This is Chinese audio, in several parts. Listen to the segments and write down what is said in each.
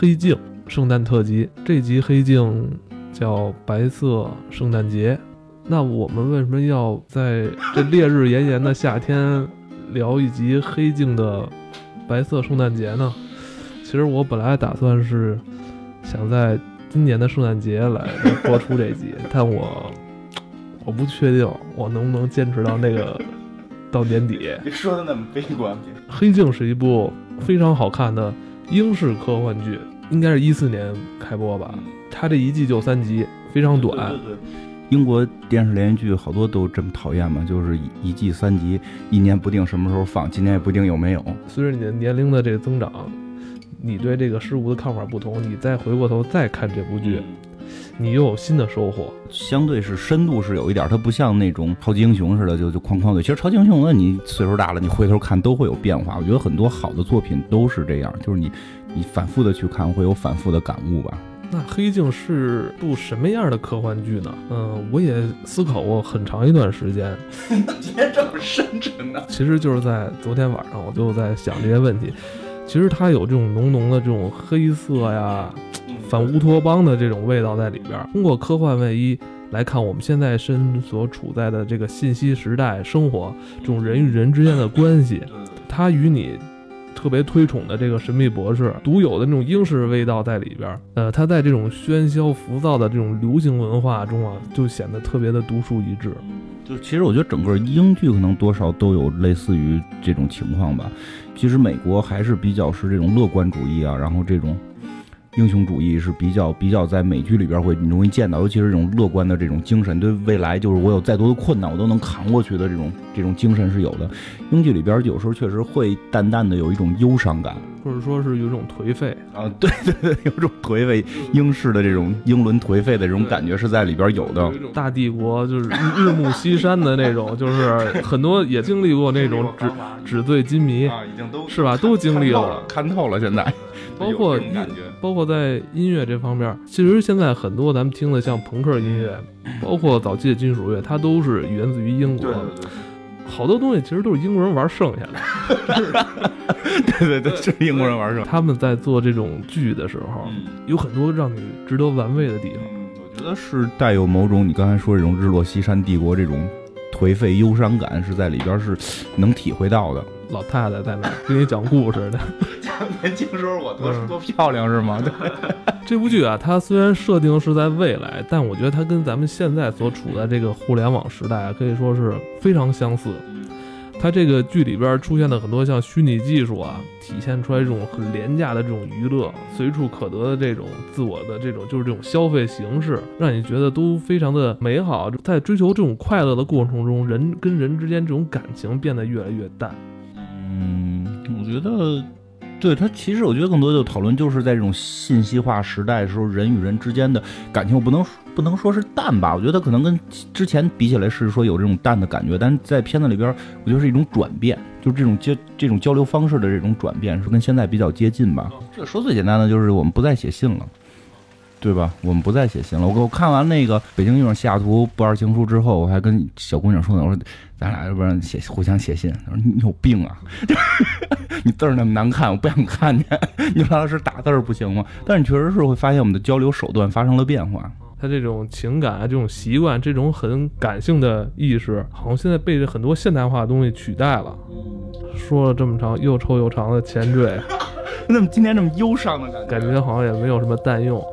黑镜圣诞特辑，这集黑镜叫白色圣诞节。那我们为什么要在这烈日炎炎的夏天聊一集黑镜的白色圣诞节呢？其实我本来打算是想在今年的圣诞节来播出这集，但我 我不确定我能不能坚持到那个 到年底。别说的那么悲观。黑镜是一部非常好看的英式科幻剧，应该是一四年开播吧。它这一季就三集，非常短。对对对，英国电视连续剧好多都这么讨厌嘛，就是一一季三集，一年不定什么时候放，今年也不定有没有。随着你的年龄的这个增长，你对这个事物的看法不同，你再回过头再看这部剧，你又有新的收获。相对是深度是有一点，它不像那种超级英雄似的，就就哐哐的。其实超级英雄呢，你岁数大了，你回头看都会有变化。我觉得很多好的作品都是这样，就是你你反复的去看，会有反复的感悟吧。那《黑镜》是部什么样的科幻剧呢？嗯，我也思考过很长一段时间。今天这么深沉呢？其实就是在昨天晚上，我就在想这些问题。其实它有这种浓浓的这种黑色呀、反乌托邦的这种味道在里边。通过科幻外衣来看，我们现在身所处在的这个信息时代生活，这种人与人之间的关系，它与你。特别推崇的这个神秘博士独有的那种英式味道在里边，呃，他在这种喧嚣浮躁的这种流行文化中啊，就显得特别的独树一帜。就其实我觉得整个英剧可能多少都有类似于这种情况吧。其实美国还是比较是这种乐观主义啊，然后这种。英雄主义是比较比较在美剧里边会容易见到，尤其是这种乐观的这种精神，对未来就是我有再多的困难我都能扛过去的这种这种精神是有的。英剧里边有时候确实会淡淡的有一种忧伤感，或者说是有一种颓废啊，对对对，有种颓废英式的这种英伦颓废的这种感觉是在里边有的。大帝国就是日暮西山的那种，就是很多也经历过那种纸纸醉金迷啊，已经都是吧，都经历了，看透了，现在包括包括在音乐这方面，其实现在很多咱们听的像朋克音乐，包括早期的金属乐，它都是源自于英国。好多东西其实都是英国人玩剩下的。对 对对，是英国人玩剩。他们在做这种剧的时候，有很多让你值得玩味的地方。我觉得是带有某种你刚才说这种日落西山帝国这种颓废忧伤感，是在里边是能体会到的。老太太在那给你讲故事的，讲年轻时候我多多漂亮是吗？对。这部剧啊，它虽然设定是在未来，但我觉得它跟咱们现在所处的这个互联网时代可以说是非常相似。它这个剧里边出现的很多像虚拟技术啊，体现出来这种很廉价的这种娱乐，随处可得的这种自我的这种就是这种消费形式，让你觉得都非常的美好。在追求这种快乐的过程中，人跟人之间这种感情变得越来越淡。嗯，我觉得，对他其实我觉得更多就讨论就是在这种信息化时代的时候，人与人之间的感情，我不能不能说是淡吧，我觉得可能跟之前比起来是说有这种淡的感觉，但是在片子里边，我觉得是一种转变，就是这种交这种交流方式的这种转变，是跟现在比较接近吧。这说最简单的就是我们不再写信了。对吧？我们不再写信了。我我看完那个《北京遇上西雅图不二情书》之后，我还跟小姑娘说呢，我说咱俩要不然写互相写信。她说你有病啊，你字儿那么难看，我不想看见。你老师打字儿不行吗？但是你确实是会发现我们的交流手段发生了变化。他这种情感啊，这种习惯，这种很感性的意识，好像现在被很多现代化的东西取代了。说了这么长又臭又长的前缀。那么今天这么忧伤的感觉，感觉好像也没有什么蛋用。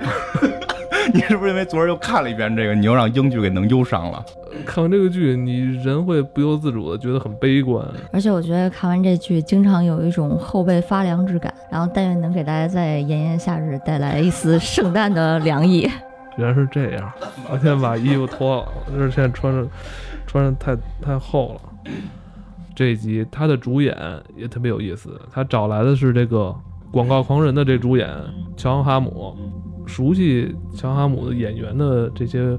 你是不是因为昨儿又看了一遍这个，你又让英剧给弄忧伤了？看完这个剧，你人会不由自主的觉得很悲观。而且我觉得看完这剧，经常有一种后背发凉之感。然后但愿能给大家在炎炎夏日带来一丝圣诞的凉意。原来是这样，我先把衣服脱了，我这现在穿着穿着太太厚了。这一集他的主演也特别有意思，他找来的是这个。广告狂人的这主演乔恩哈姆，熟悉乔恩哈姆的演员的这些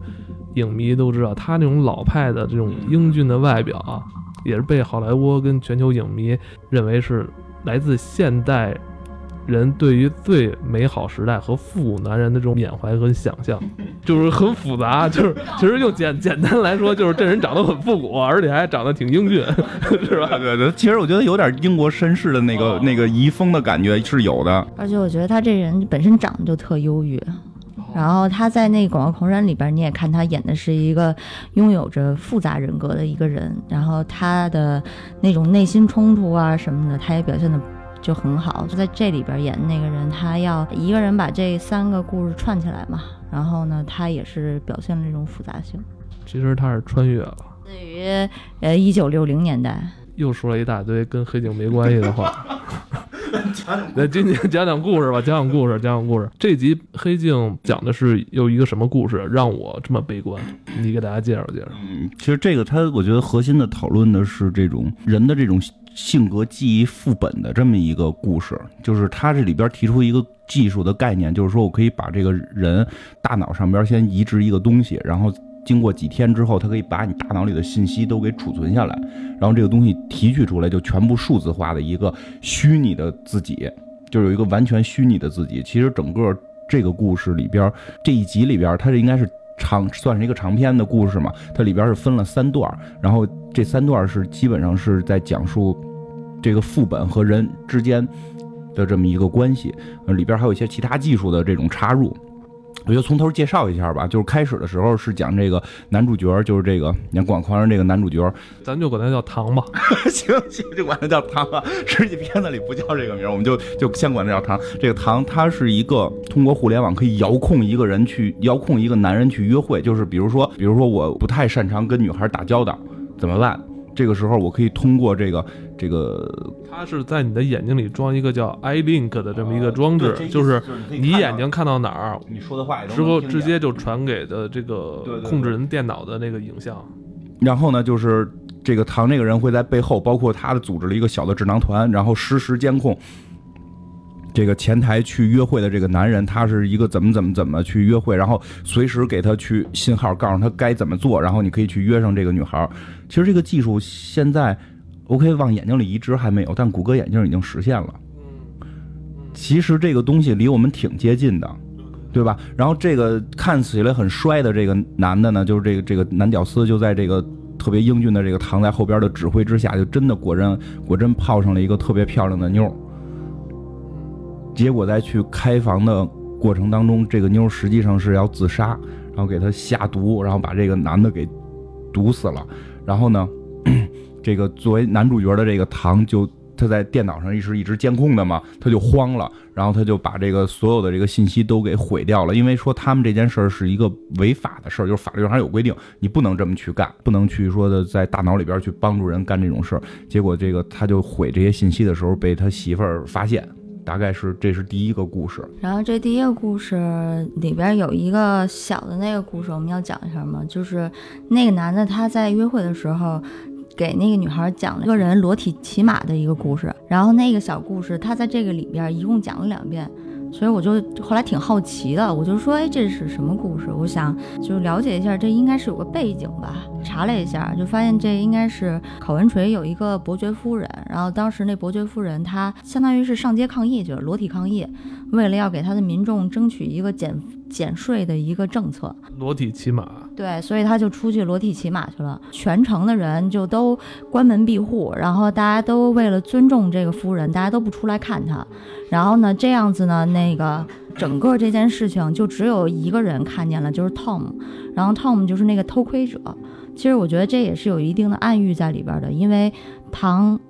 影迷都知道，他那种老派的这种英俊的外表啊，也是被好莱坞跟全球影迷认为是来自现代人对于最美好时代和复古男人的这种缅怀和想象，就是很复杂。就是其实用简简单来说，就是这人长得很复古，而且还长得挺英俊，是吧？对对，其实我觉得有点英国绅士的那个那个遗风的感觉是有的。而且我觉得他这人本身长得就特忧郁。然后他在那个《广告狂人》里边，你也看他演的是一个拥有着复杂人格的一个人，然后他的那种内心冲突啊什么的，他也表现的就很好。就在这里边演的那个人，他要一个人把这三个故事串起来嘛，然后呢，他也是表现了这种复杂性。其实他是穿越了。对于呃一九六零年代，又说了一大堆跟黑镜没关系的话。那，今天讲讲故事吧，讲讲故事，讲讲故事。这集《黑镜》讲的是又一个什么故事，让我这么悲观？你给大家介绍介绍。嗯，其实这个它，我觉得核心的讨论的是这种人的这种性格记忆副本的这么一个故事。就是它这里边提出一个技术的概念，就是说我可以把这个人大脑上边先移植一个东西，然后。经过几天之后，它可以把你大脑里的信息都给储存下来，然后这个东西提取出来就全部数字化的一个虚拟的自己，就有一个完全虚拟的自己。其实整个这个故事里边，这一集里边，它这应该是长，算是一个长篇的故事嘛。它里边是分了三段，然后这三段是基本上是在讲述这个副本和人之间的这么一个关系，里边还有一些其他技术的这种插入。我就从头介绍一下吧，就是开始的时候是讲这个男主角，就是这个演《广狂人》这个男主角，咱就管他叫唐吧。行行，就管他叫唐吧。实际片子里不叫这个名，我们就就先管他叫唐。这个唐，他是一个通过互联网可以遥控一个人去遥控一个男人去约会，就是比如说，比如说我不太擅长跟女孩打交道，怎么办？这个时候我可以通过这个这个，它是在你的眼睛里装一个叫 iLink 的这么一个装置，就是你眼睛看到哪儿，你说的话之后直接就传给的这个控制人电脑的那个影像。然后呢，就是这个唐这个人会在背后，包括他的组织了一个小的智囊团，然后实时监控。这个前台去约会的这个男人，他是一个怎么怎么怎么去约会，然后随时给他去信号，告诉他该怎么做，然后你可以去约上这个女孩。其实这个技术现在，OK，往眼睛里移植还没有，但谷歌眼镜已经实现了。其实这个东西离我们挺接近的，对吧？然后这个看起来很衰的这个男的呢，就是这个这个男屌丝，就在这个特别英俊的这个躺在后边的指挥之下，就真的果真果真泡上了一个特别漂亮的妞。结果在去开房的过程当中，这个妞实际上是要自杀，然后给他下毒，然后把这个男的给毒死了。然后呢，这个作为男主角的这个唐就他在电脑上一直一直监控的嘛，他就慌了，然后他就把这个所有的这个信息都给毁掉了，因为说他们这件事儿是一个违法的事儿，就是法律上有规定，你不能这么去干，不能去说的在大脑里边去帮助人干这种事儿。结果这个他就毁这些信息的时候被他媳妇儿发现。大概是这是第一个故事，然后这第一个故事里边有一个小的那个故事，我们要讲一下吗？就是那个男的他在约会的时候，给那个女孩讲了一个人裸体骑马的一个故事，然后那个小故事他在这个里边一共讲了两遍。所以我就后来挺好奇的，我就说，哎，这是什么故事？我想就了解一下，这应该是有个背景吧。查了一下，就发现这应该是考文垂有一个伯爵夫人，然后当时那伯爵夫人她相当于是上街抗议，就是裸体抗议，为了要给他的民众争取一个减减税的一个政策，裸体骑马。对，所以他就出去裸体骑马去了，全城的人就都关门闭户，然后大家都为了尊重这个夫人，大家都不出来看他。然后呢，这样子呢，那个整个这件事情就只有一个人看见了，就是 Tom。然后 Tom 就是那个偷窥者。其实我觉得这也是有一定的暗喻在里边的，因为唐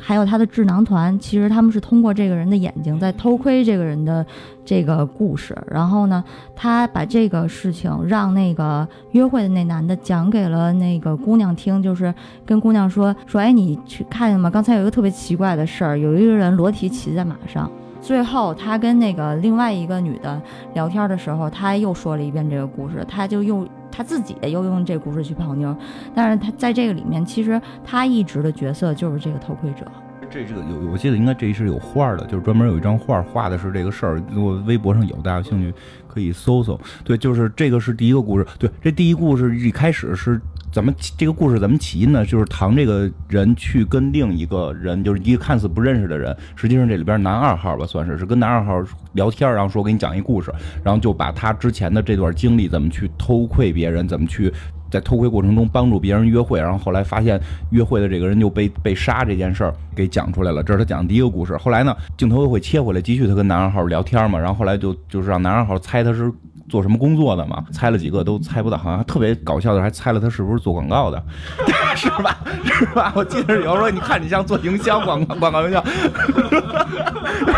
还有他的智囊团，其实他们是通过这个人的眼睛在偷窥这个人的这个故事。然后呢，他把这个事情让那个约会的那男的讲给了那个姑娘听，就是跟姑娘说说，哎，你去看见吗？刚才有一个特别奇怪的事儿，有一个人裸体骑在马上。最后，他跟那个另外一个女的聊天的时候，他又说了一遍这个故事，他就又他自己又用这故事去泡妞。但是他在这个里面，其实他一直的角色就是这个偷窥者。这这个有，我记得应该这是有画的，就是专门有一张画画的是这个事儿。如果微博上有，大家有兴趣可以搜搜。对，就是这个是第一个故事。对，这第一故事一开始是怎么这个故事怎么起因呢？就是唐这个人去跟另一个人，就是一个看似不认识的人，实际上这里边男二号吧，算是是跟男二号聊天，然后说给你讲一故事，然后就把他之前的这段经历，怎么去偷窥别人，怎么去。在偷窥过程中帮助别人约会，然后后来发现约会的这个人就被被杀这件事儿给讲出来了，这是他讲的第一个故事。后来呢，镜头又会切回来，继续他跟男二号聊天嘛，然后后来就就是让男二号猜他是。做什么工作的嘛？猜了几个都猜不到，好像特别搞笑的，还猜了他是不是做广告的，是吧？是吧？我记得有人说，你看你像做营销广告，广告营销。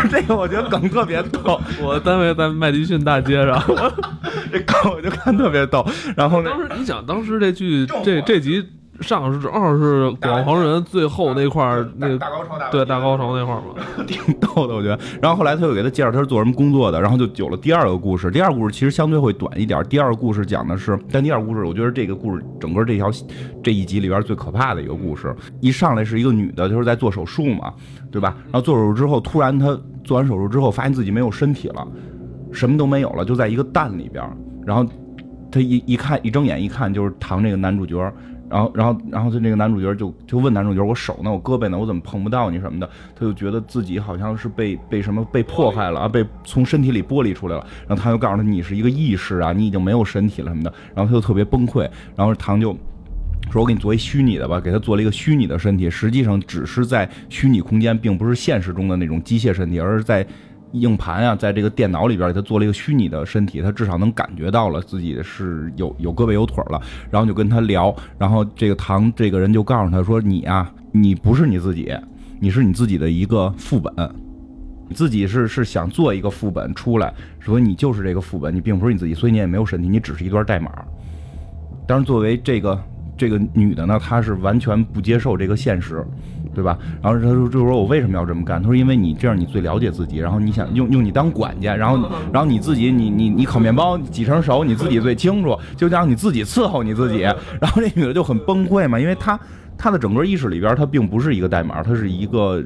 这个我觉得梗特别逗。我单位在麦迪逊大街上，这梗我就看特别逗。然后当时你想，当时这剧这这集。上是正好是广黄人最后那块儿，那大高潮，对大高潮那块儿嘛，挺逗的，我觉得。然后后来他又给他介绍他是做什么工作的，然后就有了第二个故事。第二个故事其实相对会短一点。第二个故事讲的是，但第二个故事我觉得这个故事整个这条这一集里边最可怕的一个故事。一上来是一个女的，就是在做手术嘛，对吧？然后做手术之后，突然她做完手术之后，发现自己没有身体了，什么都没有了，就在一个蛋里边。然后她一一看，一睁眼一看，就是唐这个男主角。然后，然后，然后他那个男主角就就问男主角：“我手呢？我胳膊呢？我怎么碰不到你什么的？”他就觉得自己好像是被被什么被迫害了啊，被从身体里剥离出来了。然后他又告诉他：“你是一个意识啊，你已经没有身体了什么的。”然后他就特别崩溃。然后唐就说：“我给你做一虚拟的吧，给他做了一个虚拟的身体，实际上只是在虚拟空间，并不是现实中的那种机械身体，而是在。”硬盘啊，在这个电脑里边给他做了一个虚拟的身体，他至少能感觉到了自己是有有胳膊有腿了。然后就跟他聊，然后这个唐这个人就告诉他说：“你啊，你不是你自己，你是你自己的一个副本，你自己是是想做一个副本出来，所以你就是这个副本，你并不是你自己，所以你也没有身体，你只是一段代码。当然，作为这个这个女的呢，她是完全不接受这个现实。”对吧？然后他说：“就说我为什么要这么干？”他说：“因为你这样，你最了解自己。然后你想用用你当管家，然后然后你自己，你你你烤面包几成熟，你自己最清楚。就让你自己伺候你自己。然后这女的就很崩溃嘛，因为她她的整个意识里边，她并不是一个代码，她是一个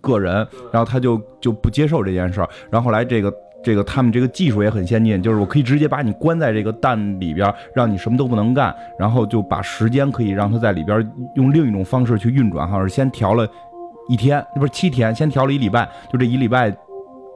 个人。然后她就就不接受这件事儿。然后后来这个。这个他们这个技术也很先进，就是我可以直接把你关在这个蛋里边，让你什么都不能干，然后就把时间可以让它在里边用另一种方式去运转，好像是先调了一天，不是七天，先调了一礼拜，就这一礼拜，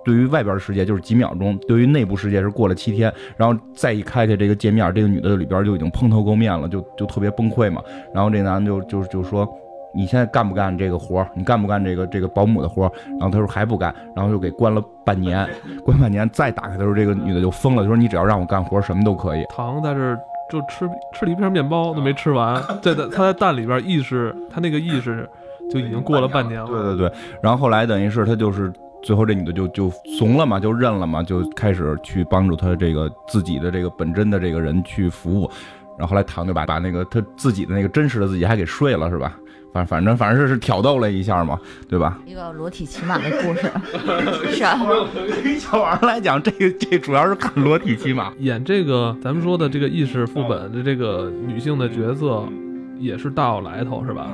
对于外边的世界就是几秒钟，对于内部世界是过了七天，然后再一开开这个界面，这个女的里边就已经蓬头垢面了，就就特别崩溃嘛，然后这男的就就就说。你现在干不干这个活你干不干这个这个保姆的活然后他说还不干，然后就给关了半年，关半年再打开的时候，这个女的就疯了，就说你只要让我干活，什么都可以。糖在这就吃吃了一片面包都没吃完，在在他在蛋里边意识，他那个意识就已经过了半年了。对对对，然后后来等于是他就是最后这女的就就怂了嘛，就认了嘛，就开始去帮助他这个自己的这个本真的这个人去服务，然后后来唐就把把那个他自己的那个真实的自己还给睡了，是吧？反反正反正是是挑逗了一下嘛，对吧？一个裸体骑马的故事，是啊。对小王来讲，这个这主要是看裸体骑马。演这个咱们说的这个意识副本的这个女性的角色，也是大有来头，是吧？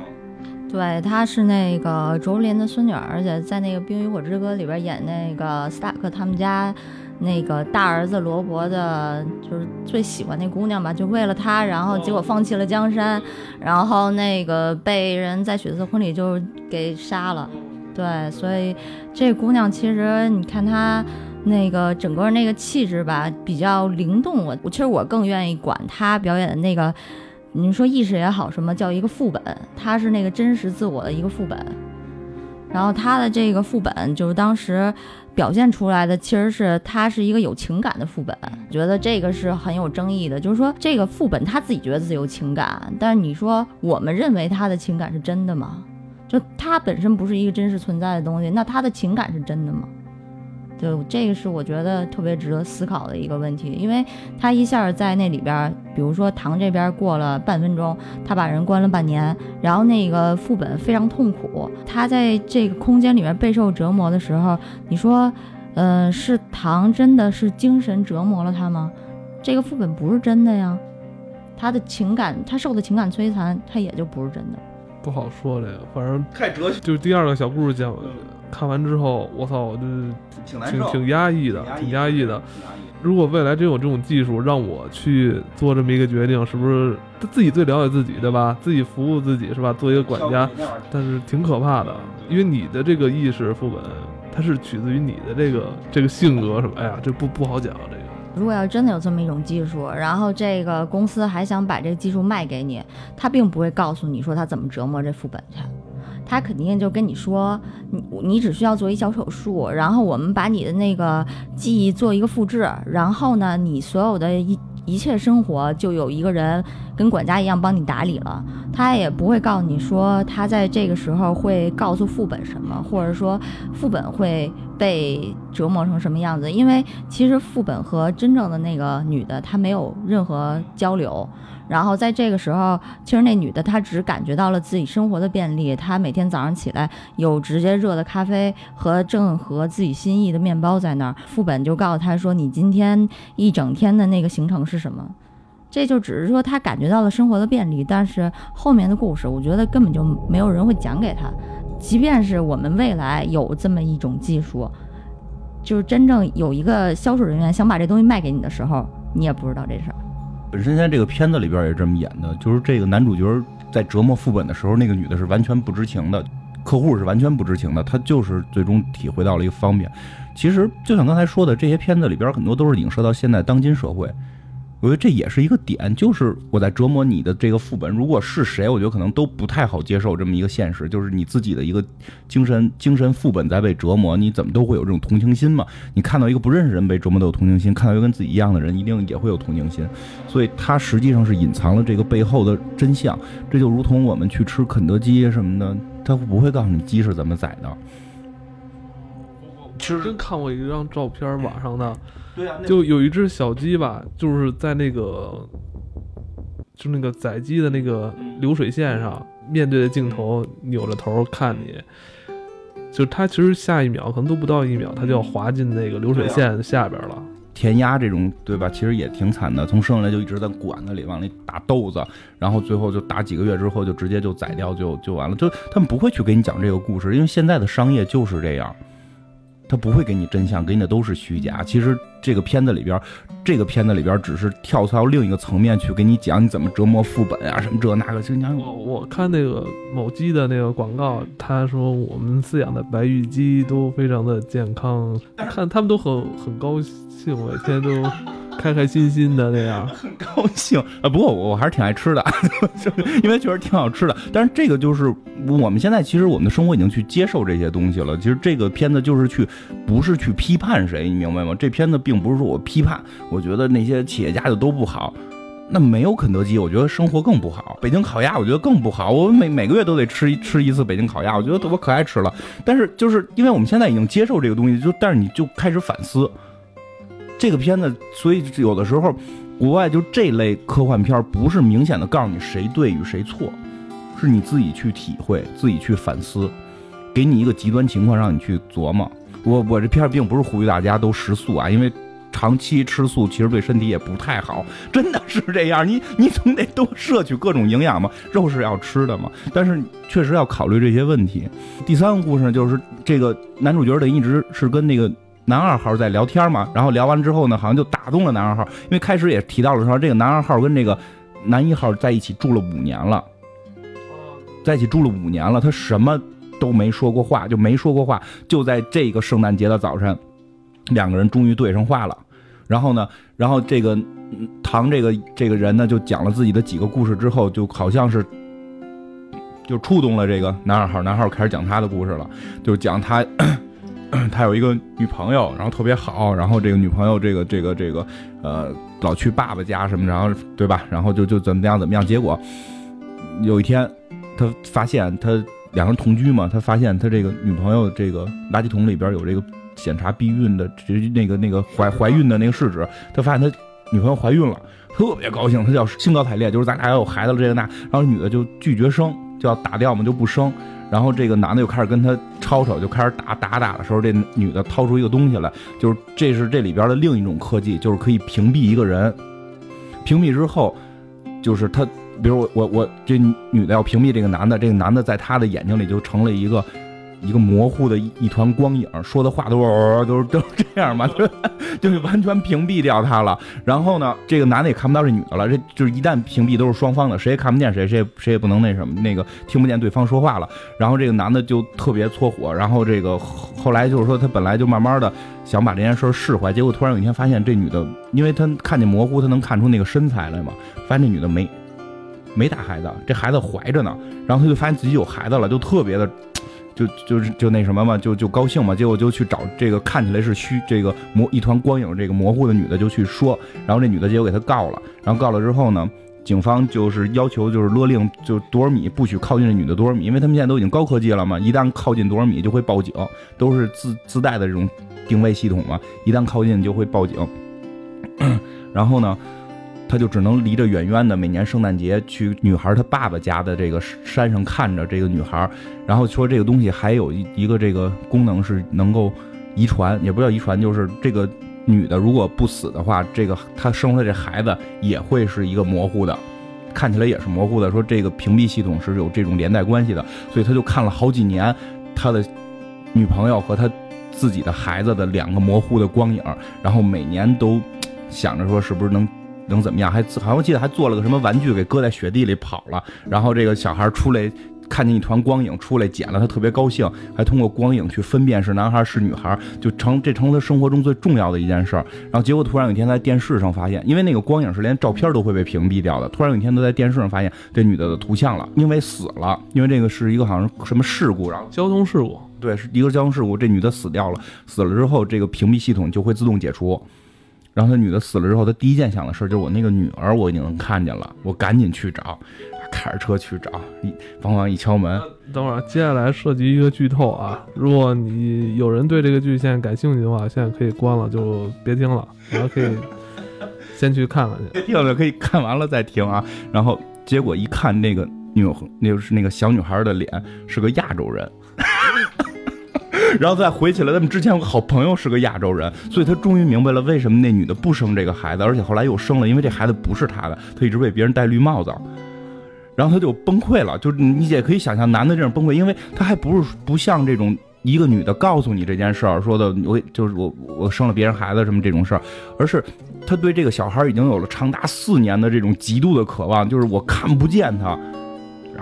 对，她是那个卓别林的孙女，而且在那个《冰与火之歌》里边演那个斯塔克他们家。那个大儿子罗伯的，就是最喜欢那姑娘吧，就为了她，然后结果放弃了江山，然后那个被人在血色婚礼就给杀了。对，所以这姑娘其实你看她那个整个那个气质吧，比较灵动。我其实我更愿意管她表演的那个，你说意识也好，什么叫一个副本，她是那个真实自我的一个副本。然后她的这个副本就是当时。表现出来的其实是他是一个有情感的副本，觉得这个是很有争议的。就是说，这个副本他自己觉得自己有情感，但是你说我们认为他的情感是真的吗？就他本身不是一个真实存在的东西，那他的情感是真的吗？就这个是我觉得特别值得思考的一个问题，因为他一下在那里边，比如说唐这边过了半分钟，他把人关了半年，然后那个副本非常痛苦，他在这个空间里面备受折磨的时候，你说，呃，是唐真的是精神折磨了他吗？这个副本不是真的呀，他的情感，他受的情感摧残，他也就不是真的。不好说了呀，反正太哲学，就是第二个小故事讲，看完之后，我操，我就挺挺压抑的，挺压抑的。如果未来真有这种技术，让我去做这么一个决定，是不是他自己最了解自己，对吧？自己服务自己，是吧？做一个管家，但是挺可怕的，因为你的这个意识副本，它是取自于你的这个这个性格什么？哎呀，这不不好讲这个。如果要真的有这么一种技术，然后这个公司还想把这个技术卖给你，他并不会告诉你说他怎么折磨这副本去。他肯定就跟你说，你你只需要做一小手术，然后我们把你的那个记忆做一个复制，然后呢，你所有的一一切生活就有一个人跟管家一样帮你打理了。他也不会告诉你说他在这个时候会告诉副本什么，或者说副本会被折磨成什么样子，因为其实副本和真正的那个女的她没有任何交流。然后在这个时候，其实那女的她只感觉到了自己生活的便利，她每天早上起来有直接热的咖啡和正合自己心意的面包在那儿。副本就告诉她说：“你今天一整天的那个行程是什么？”这就只是说她感觉到了生活的便利，但是后面的故事，我觉得根本就没有人会讲给她。即便是我们未来有这么一种技术，就是真正有一个销售人员想把这东西卖给你的时候，你也不知道这事儿。本身在这个片子里边也这么演的，就是这个男主角在折磨副本的时候，那个女的是完全不知情的，客户是完全不知情的，他就是最终体会到了一个方便。其实就像刚才说的，这些片子里边很多都是影射到现在当今社会。我觉得这也是一个点，就是我在折磨你的这个副本。如果是谁，我觉得可能都不太好接受这么一个现实，就是你自己的一个精神精神副本在被折磨，你怎么都会有这种同情心嘛？你看到一个不认识人被折磨都有同情心，看到一个跟自己一样的人，一定也会有同情心。所以它实际上是隐藏了这个背后的真相。这就如同我们去吃肯德基什么的，他不会告诉你鸡是怎么宰的。其实真看过一张照片，网上的。对啊，就有一只小鸡吧，就是在那个，就那个宰鸡的那个流水线上，面对着镜头，扭着头看你，就它其实下一秒可能都不到一秒，它就要滑进那个流水线下边了。填鸭这种，对吧？其实也挺惨的，从生下来就一直在管子里往里打豆子，然后最后就打几个月之后就直接就宰掉就就完了。就他们不会去给你讲这个故事，因为现在的商业就是这样。他不会给你真相，给你的都是虚假。其实这个片子里边，这个片子里边只是跳到另一个层面去给你讲你怎么折磨副本啊，什么这那个。就讲我我看那个某鸡的那个广告，他说我们饲养的白玉鸡都非常的健康，看他们都很很高兴，每天都。开开心心的那样，很高兴啊！不过我我还是挺爱吃的，因为确实挺好吃的。但是这个就是我们现在其实我们的生活已经去接受这些东西了。其实这个片子就是去，不是去批判谁，你明白吗？这片子并不是说我批判，我觉得那些企业家就都不好。那没有肯德基，我觉得生活更不好。北京烤鸭，我觉得更不好。我每每个月都得吃一吃一次北京烤鸭，我觉得我可爱吃了。但是就是因为我们现在已经接受这个东西，就但是你就开始反思。这个片子，所以有的时候，国外就这类科幻片不是明显的告诉你谁对与谁错，是你自己去体会、自己去反思，给你一个极端情况让你去琢磨。我我这片并不是呼吁大家都食素啊，因为长期吃素其实对身体也不太好，真的是这样。你你总得多摄取各种营养嘛，肉是要吃的嘛，但是确实要考虑这些问题。第三个故事呢，就是这个男主角得一直是跟那个。男二号在聊天嘛，然后聊完之后呢，好像就打动了男二号，因为开始也提到了说，这个男二号跟这个男一号在一起住了五年了，在一起住了五年了，他什么都没说过话，就没说过话，就在这个圣诞节的早晨，两个人终于对上话了。然后呢，然后这个唐这个这个人呢，就讲了自己的几个故事之后，就好像是就触动了这个男二号，男二号开始讲他的故事了，就是讲他。他有一个女朋友，然后特别好，然后这个女朋友这个这个这个，呃，老去爸爸家什么，然后对吧？然后就就怎么样怎么样，结果有一天他发现他两人同居嘛，他发现他这个女朋友这个垃圾桶里边有这个检查避孕的，这那个那个怀怀孕的那个试纸，他发现他女朋友怀孕了，特别高兴，他叫兴高采烈，就是咱俩要有孩子了这个那，然后女的就拒绝生，就要打掉嘛，就不生。然后这个男的又开始跟他吵吵，就开始打打打的时候，这女的掏出一个东西来，就是这是这里边的另一种科技，就是可以屏蔽一个人。屏蔽之后，就是他比如我我我这女的要屏蔽这个男的，这个男的在他的眼睛里就成了一个。一个模糊的一一团光影，说的话都是都是都是这样嘛，就 就完全屏蔽掉他了。然后呢，这个男的也看不到这女的了，这就是一旦屏蔽都是双方的，谁也看不见谁，谁也谁也不能那什么，那个听不见对方说话了。然后这个男的就特别搓火，然后这个后来就是说他本来就慢慢的想把这件事释怀，结果突然有一天发现这女的，因为他看见模糊，他能看出那个身材来嘛，发现这女的没没打孩子，这孩子怀着呢，然后他就发现自己有孩子了，就特别的。就就是就那什么嘛，就就高兴嘛，结果就去找这个看起来是虚这个模一团光影这个模糊的女的就去说，然后这女的结果给他告了，然后告了之后呢，警方就是要求就是勒令就多少米不许靠近这女的多少米，因为他们现在都已经高科技了嘛，一旦靠近多少米就会报警，都是自自带的这种定位系统嘛，一旦靠近就会报警，然后呢。他就只能离着远远的，每年圣诞节去女孩她爸爸家的这个山上看着这个女孩，然后说这个东西还有一一个这个功能是能够遗传，也不叫遗传，就是这个女的如果不死的话，这个她生出来这孩子也会是一个模糊的，看起来也是模糊的。说这个屏蔽系统是有这种连带关系的，所以他就看了好几年他的女朋友和他自己的孩子的两个模糊的光影，然后每年都想着说是不是能。能怎么样？还好像记得还做了个什么玩具，给搁在雪地里跑了。然后这个小孩出来，看见一团光影出来捡了，他特别高兴，还通过光影去分辨是男孩是女孩，就成这成了他生活中最重要的一件事儿。然后结果突然有一天在电视上发现，因为那个光影是连照片都会被屏蔽掉的。突然有一天都在电视上发现这女的的图像了，因为死了，因为这个是一个好像什么事故，然后交通事故，对，是一个交通事故，这女的死掉了，死了之后这个屏蔽系统就会自动解除。然后他女的死了之后，他第一件想的事就是我那个女儿我已经能看见了，我赶紧去找，开着车去找，一往往一敲门，等会儿接下来涉及一个剧透啊，如果你有人对这个剧现在感兴趣的话，现在可以关了，就别听了，然后可以 先去看看去，别听了可以看完了再听啊。然后结果一看那个女，那就是那个小女孩的脸是个亚洲人。然后再回起来，他们之前有个好朋友是个亚洲人，所以他终于明白了为什么那女的不生这个孩子，而且后来又生了，因为这孩子不是他的，他一直被别人戴绿帽子，然后他就崩溃了。就是你也可以想象男的这种崩溃，因为他还不是不像这种一个女的告诉你这件事儿说的，我就是我我生了别人孩子什么这种事儿，而是他对这个小孩已经有了长达四年的这种极度的渴望，就是我看不见他。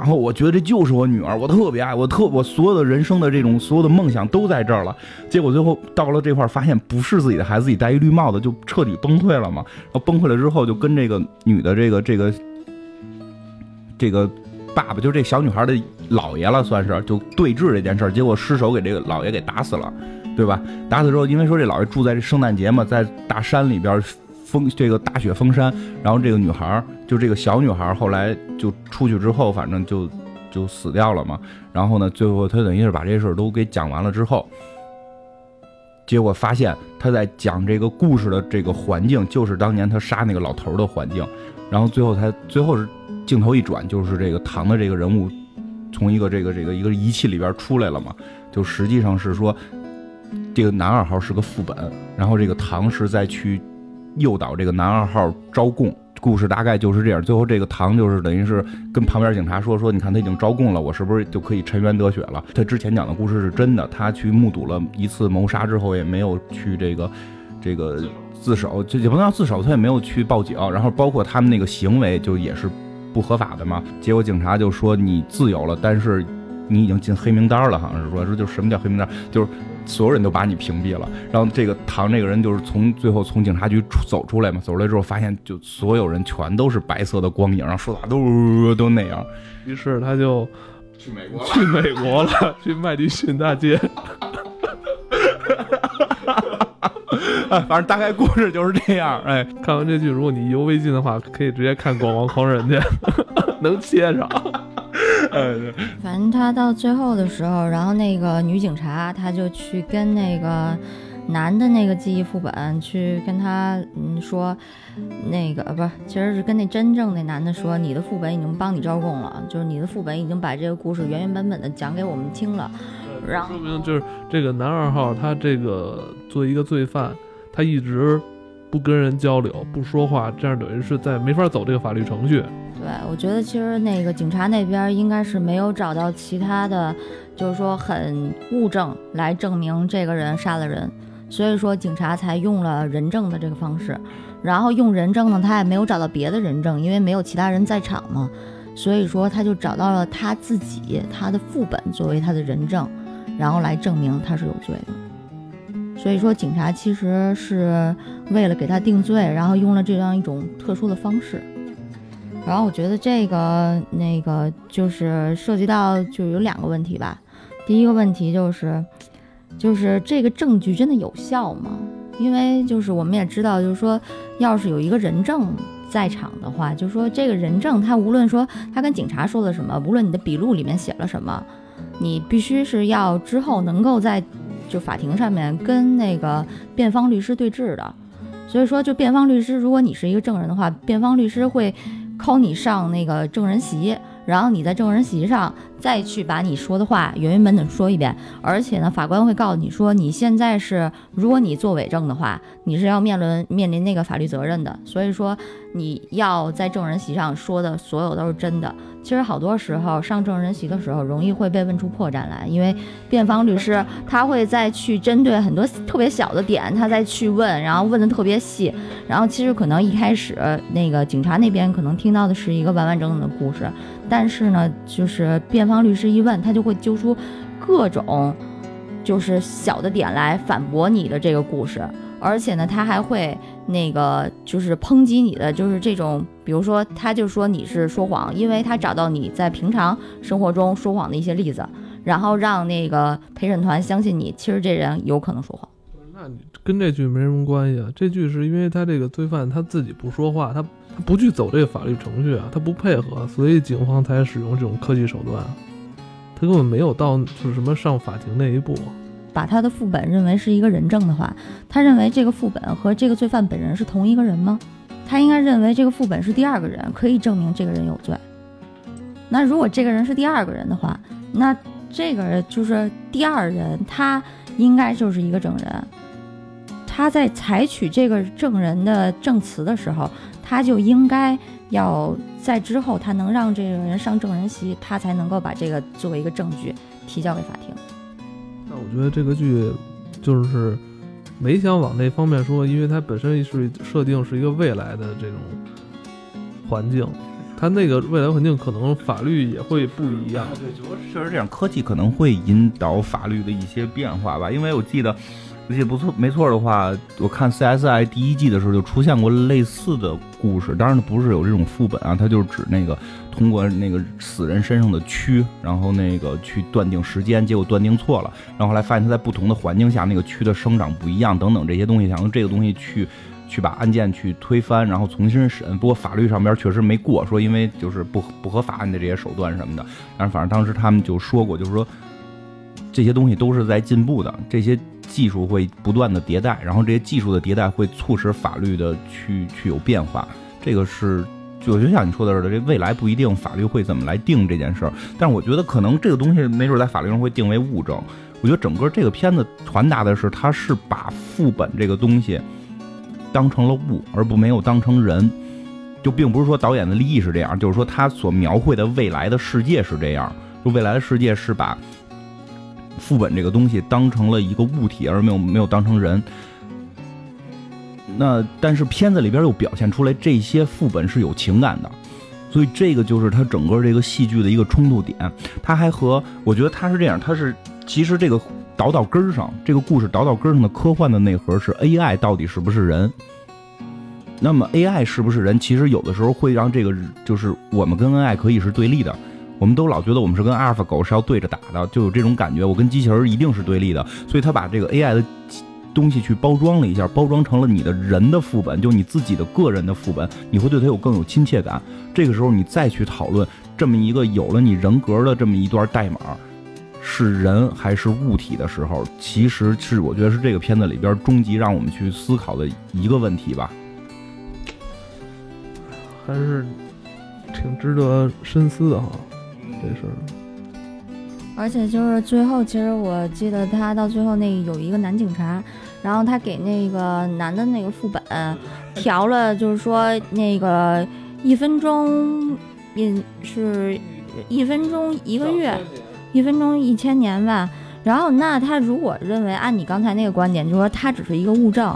然后我觉得这就是我女儿，我特别爱，我特我所有的人生的这种所有的梦想都在这儿了。结果最后到了这块儿，发现不是自己的孩子，自己戴一绿帽子，就彻底崩溃了嘛。然后崩溃了之后，就跟这个女的这个这个这个爸爸，就这小女孩的姥爷了，算是就对峙这件事儿。结果失手给这个姥爷给打死了，对吧？打死之后，因为说这姥爷住在这圣诞节嘛，在大山里边。封这个大雪封山，然后这个女孩就这个小女孩后来就出去之后，反正就就死掉了嘛。然后呢，最后他等于是把这事都给讲完了之后，结果发现他在讲这个故事的这个环境，就是当年他杀那个老头的环境。然后最后她最后是镜头一转，就是这个唐的这个人物从一个这个这个一个仪器里边出来了嘛。就实际上是说，这个男二号是个副本，然后这个唐是在去。诱导这个男二号招供，故事大概就是这样。最后这个唐就是等于是跟旁边警察说说，你看他已经招供了，我是不是就可以沉冤得雪了？他之前讲的故事是真的，他去目睹了一次谋杀之后，也没有去这个这个自首，就也不能叫自首，他也没有去报警。然后包括他们那个行为就也是不合法的嘛。结果警察就说你自由了，但是你已经进黑名单了，好像是说说就什么叫黑名单，就是。所有人都把你屏蔽了，然后这个唐这个人就是从最后从警察局走出来嘛，走出来之后发现就所有人全都是白色的光影，然后说话都都那样，于是他就去美国去美国了，去麦迪逊大街。反正大概故事就是这样。哎，看完这剧，如果你邮微信的话，可以直接看《广王狂人》去，能接上。反正他到最后的时候，然后那个女警察，她就去跟那个男的那个记忆副本去跟他嗯说，那个不是，其实是跟那真正那男的说，你的副本已经帮你招供了，就是你的副本已经把这个故事原原本本的讲给我们听了。然后说明就是这个男二号，他这个作为一个罪犯，他一直不跟人交流、不说话，这样等于是在没法走这个法律程序。对，我觉得其实那个警察那边应该是没有找到其他的，就是说很物证来证明这个人杀了人，所以说警察才用了人证的这个方式。然后用人证呢，他也没有找到别的人证，因为没有其他人在场嘛，所以说他就找到了他自己他的副本作为他的人证，然后来证明他是有罪的。所以说警察其实是为了给他定罪，然后用了这样一种特殊的方式。然后我觉得这个那个就是涉及到就有两个问题吧。第一个问题就是，就是这个证据真的有效吗？因为就是我们也知道，就是说，要是有一个人证在场的话，就说这个人证他无论说他跟警察说了什么，无论你的笔录里面写了什么，你必须是要之后能够在就法庭上面跟那个辩方律师对质的。所以说，就辩方律师，如果你是一个证人的话，辩方律师会。考你上那个证人席，然后你在证人席上再去把你说的话原原本本说一遍，而且呢，法官会告诉你说，你现在是，如果你做伪证的话，你是要面临面临那个法律责任的。所以说，你要在证人席上说的所有都是真的。其实好多时候上证人席的时候，容易会被问出破绽来，因为辩方律师他会再去针对很多特别小的点，他再去问，然后问的特别细，然后其实可能一开始那个警察那边可能听到的是一个完完整整的故事，但是呢，就是辩方律师一问，他就会揪出各种就是小的点来反驳你的这个故事。而且呢，他还会那个就是抨击你的，就是这种，比如说，他就说你是说谎，因为他找到你在平常生活中说谎的一些例子，然后让那个陪审团相信你，其实这人有可能说谎。那你跟这句没什么关系啊？这句是因为他这个罪犯他自己不说话，他他不去走这个法律程序啊，他不配合，所以警方才使用这种科技手段，他根本没有到就是什么上法庭那一步。把他的副本认为是一个人证的话，他认为这个副本和这个罪犯本人是同一个人吗？他应该认为这个副本是第二个人，可以证明这个人有罪。那如果这个人是第二个人的话，那这个就是第二人，他应该就是一个证人。他在采取这个证人的证词的时候，他就应该要在之后他能让这个人上证人席，他才能够把这个作为一个证据提交给法庭。我觉得这个剧就是没想往那方面说，因为它本身是设定是一个未来的这种环境，它那个未来环境可能法律也会不一样。对，就说确实这样，科技可能会引导法律的一些变化吧。因为我记得，而且不错，没错的话，我看 CSI 第一季的时候就出现过类似的故事，当然不是有这种副本啊，它就是指那个。通过那个死人身上的蛆，然后那个去断定时间，结果断定错了，然后后来发现他在不同的环境下，那个蛆的生长不一样，等等这些东西，想用这个东西去去把案件去推翻，然后重新审。不过法律上边确实没过，说因为就是不不合法案的这些手段什么的。但是反正当时他们就说过，就是说这些东西都是在进步的，这些技术会不断的迭代，然后这些技术的迭代会促使法律的去去有变化，这个是。就就像你说的似的，这未来不一定法律会怎么来定这件事儿，但是我觉得可能这个东西没准在法律上会定为物证。我觉得整个这个片子传达的是，他是把副本这个东西当成了物，而不没有当成人。就并不是说导演的利益是这样，就是说他所描绘的未来的世界是这样，就未来的世界是把副本这个东西当成了一个物体，而没有没有当成人。那但是片子里边又表现出来这些副本是有情感的，所以这个就是它整个这个戏剧的一个冲突点。它还和我觉得它是这样，它是其实这个倒到根儿上，这个故事倒到根儿上的科幻的内核是 AI 到底是不是人？那么 AI 是不是人？其实有的时候会让这个就是我们跟 AI 可以是对立的，我们都老觉得我们是跟阿尔法狗是要对着打的，就有这种感觉，我跟机器人一定是对立的。所以他把这个 AI 的。东西去包装了一下，包装成了你的人的副本，就你自己的个人的副本，你会对他有更有亲切感。这个时候你再去讨论这么一个有了你人格的这么一段代码是人还是物体的时候，其实是我觉得是这个片子里边终极让我们去思考的一个问题吧，还是挺值得深思的哈，这事儿。而且就是最后，其实我记得他到最后那有一个男警察，然后他给那个男的那个副本调了，就是说那个一分钟，一是一分钟一个月，一分钟一千年吧。然后那他如果认为按你刚才那个观点，就是说他只是一个物证，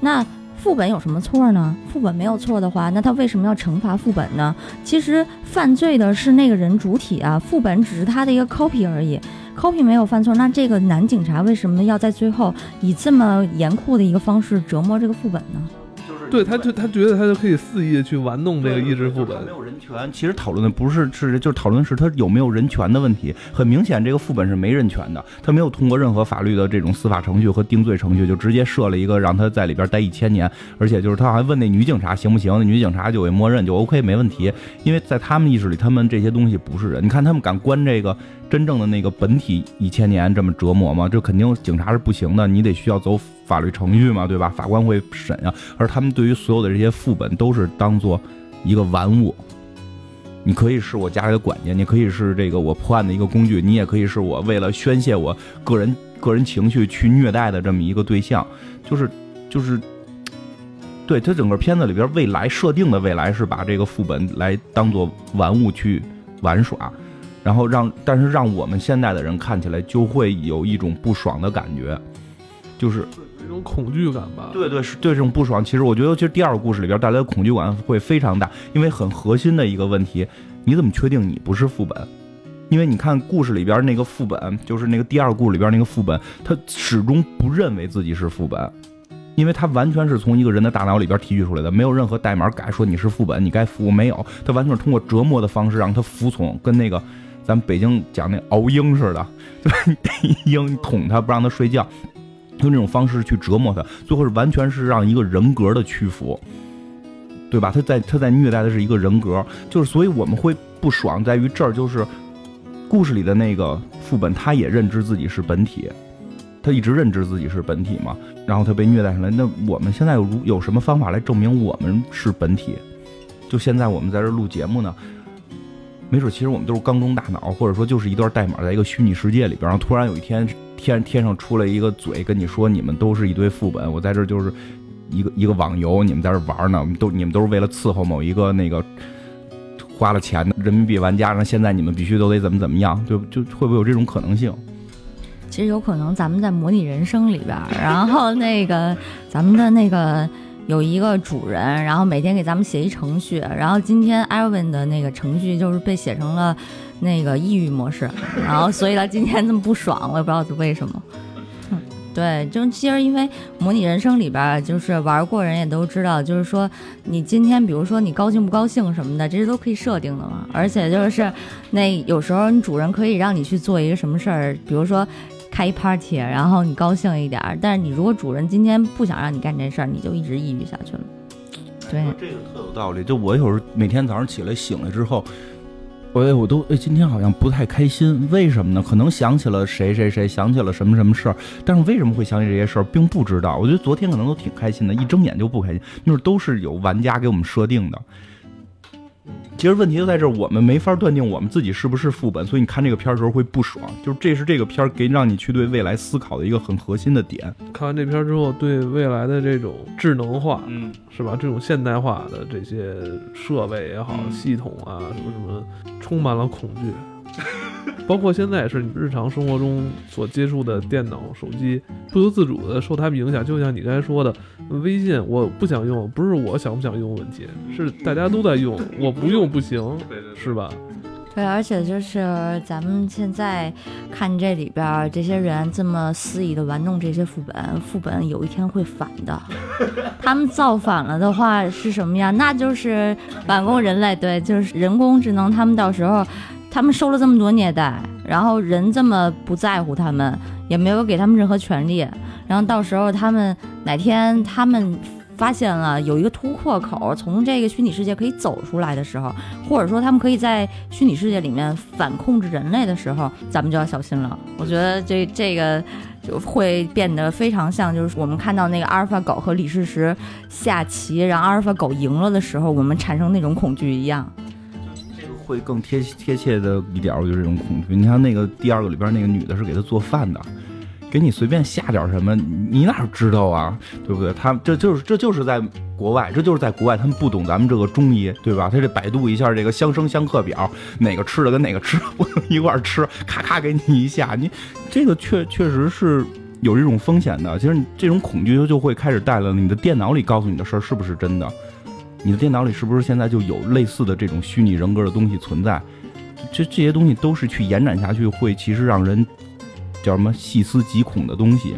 那。副本有什么错呢？副本没有错的话，那他为什么要惩罚副本呢？其实犯罪的是那个人主体啊，副本只是他的一个 copy 而已，copy 没有犯错，那这个男警察为什么要在最后以这么严酷的一个方式折磨这个副本呢？对，他就他觉得他就可以肆意的去玩弄这个意志副本，没有人权。其实讨论的不是是就是讨论的是他有没有人权的问题。很明显，这个副本是没人权的，他没有通过任何法律的这种司法程序和定罪程序，就直接设了一个让他在里边待一千年。而且就是他还问那女警察行不行，那女警察就会默认就 OK 没问题，因为在他们意识里，他们这些东西不是人。你看他们敢关这个真正的那个本体一千年这么折磨吗？这肯定警察是不行的，你得需要走。法律程序嘛，对吧？法官会审啊，而他们对于所有的这些副本都是当做一个玩物。你可以是我家里的管家，你可以是这个我破案的一个工具，你也可以是我为了宣泄我个人个人情绪去虐待的这么一个对象。就是就是，对他整个片子里边未来设定的未来是把这个副本来当做玩物去玩耍，然后让但是让我们现在的人看起来就会有一种不爽的感觉，就是。一种恐惧感吧，对对是对这种不爽。其实我觉得，其实第二个故事里边带来的恐惧感会非常大，因为很核心的一个问题，你怎么确定你不是副本？因为你看故事里边那个副本，就是那个第二个故事里边那个副本，他始终不认为自己是副本，因为他完全是从一个人的大脑里边提取出来的，没有任何代码改说你是副本，你该服务没有，他完全是通过折磨的方式让他服从，跟那个咱们北京讲那熬鹰似的，对吧？鹰捅他，不让他睡觉。用这种方式去折磨他，最后是完全是让一个人格的屈服，对吧？他在他在虐待的是一个人格，就是所以我们会不爽在于这儿，就是故事里的那个副本，他也认知自己是本体，他一直认知自己是本体嘛，然后他被虐待上来。那我们现在有有什么方法来证明我们是本体？就现在我们在这录节目呢，没准其实我们都是缸中大脑，或者说就是一段代码在一个虚拟世界里边，然后突然有一天。天天上出来一个嘴跟你说，你们都是一堆副本，我在这就是一个一个网游，你们在这玩呢，都你们都是为了伺候某一个那个花了钱的人民币玩家，然后现在你们必须都得怎么怎么样，就就会不会有这种可能性？其实有可能，咱们在模拟人生里边，然后那个咱们的那个有一个主人，然后每天给咱们写一程序，然后今天艾文的那个程序就是被写成了。那个抑郁模式，然后所以他今天这么不爽，我也不知道是为什么。对，就其实因为模拟人生里边，就是玩过人也都知道，就是说你今天比如说你高兴不高兴什么的，这些都可以设定的嘛。而且就是那有时候你主人可以让你去做一个什么事儿，比如说开一 party，然后你高兴一点。但是你如果主人今天不想让你干这事儿，你就一直抑郁下去了。对，这个特有道理。就我有时候每天早上起来醒来之后。我我都哎，今天好像不太开心，为什么呢？可能想起了谁谁谁，想起了什么什么事儿，但是为什么会想起这些事儿，并不知道。我觉得昨天可能都挺开心的，一睁眼就不开心，那都是有玩家给我们设定的。其实问题就在这儿，我们没法断定我们自己是不是副本，所以你看这个片儿的时候会不爽。就是这是这个片儿给让你去对未来思考的一个很核心的点。看完这片儿之后，对未来的这种智能化，嗯，是吧？这种现代化的这些设备也好，系统啊，什么什么，充满了恐惧。包括现在也是你日常生活中所接触的电脑、手机，不由自主的受他们影响。就像你刚才说的，微信我不想用，不是我想不想用问题，是大家都在用，我不用不行，是吧？对，而且就是咱们现在看这里边这些人这么肆意的玩弄这些副本，副本有一天会反的。他们造反了的话是什么样？那就是反攻人类，对，就是人工智能，他们到时候。他们受了这么多虐待，然后人这么不在乎他们，也没有给他们任何权利，然后到时候他们哪天他们发现了有一个突破口，从这个虚拟世界可以走出来的时候，或者说他们可以在虚拟世界里面反控制人类的时候，咱们就要小心了。我觉得这这个就会变得非常像，就是我们看到那个阿尔法狗和李世石下棋，然后阿尔法狗赢了的时候，我们产生那种恐惧一样。会更贴贴切的一点，我就这种恐惧。你像那个第二个里边那个女的，是给他做饭的，给你随便下点什么，你哪知道？啊？对不对？他这就是这就是在国外，这就是在国外，他们不懂咱们这个中医，对吧？他这百度一下这个相生相克表，哪个吃的跟哪个吃的不能一块吃，咔咔给你一下，你这个确确实是有这种风险的。其实你这种恐惧就会开始带了你的电脑里告诉你的事儿是不是真的？你的电脑里是不是现在就有类似的这种虚拟人格的东西存在？这这些东西都是去延展下去，会其实让人叫什么细思极恐的东西。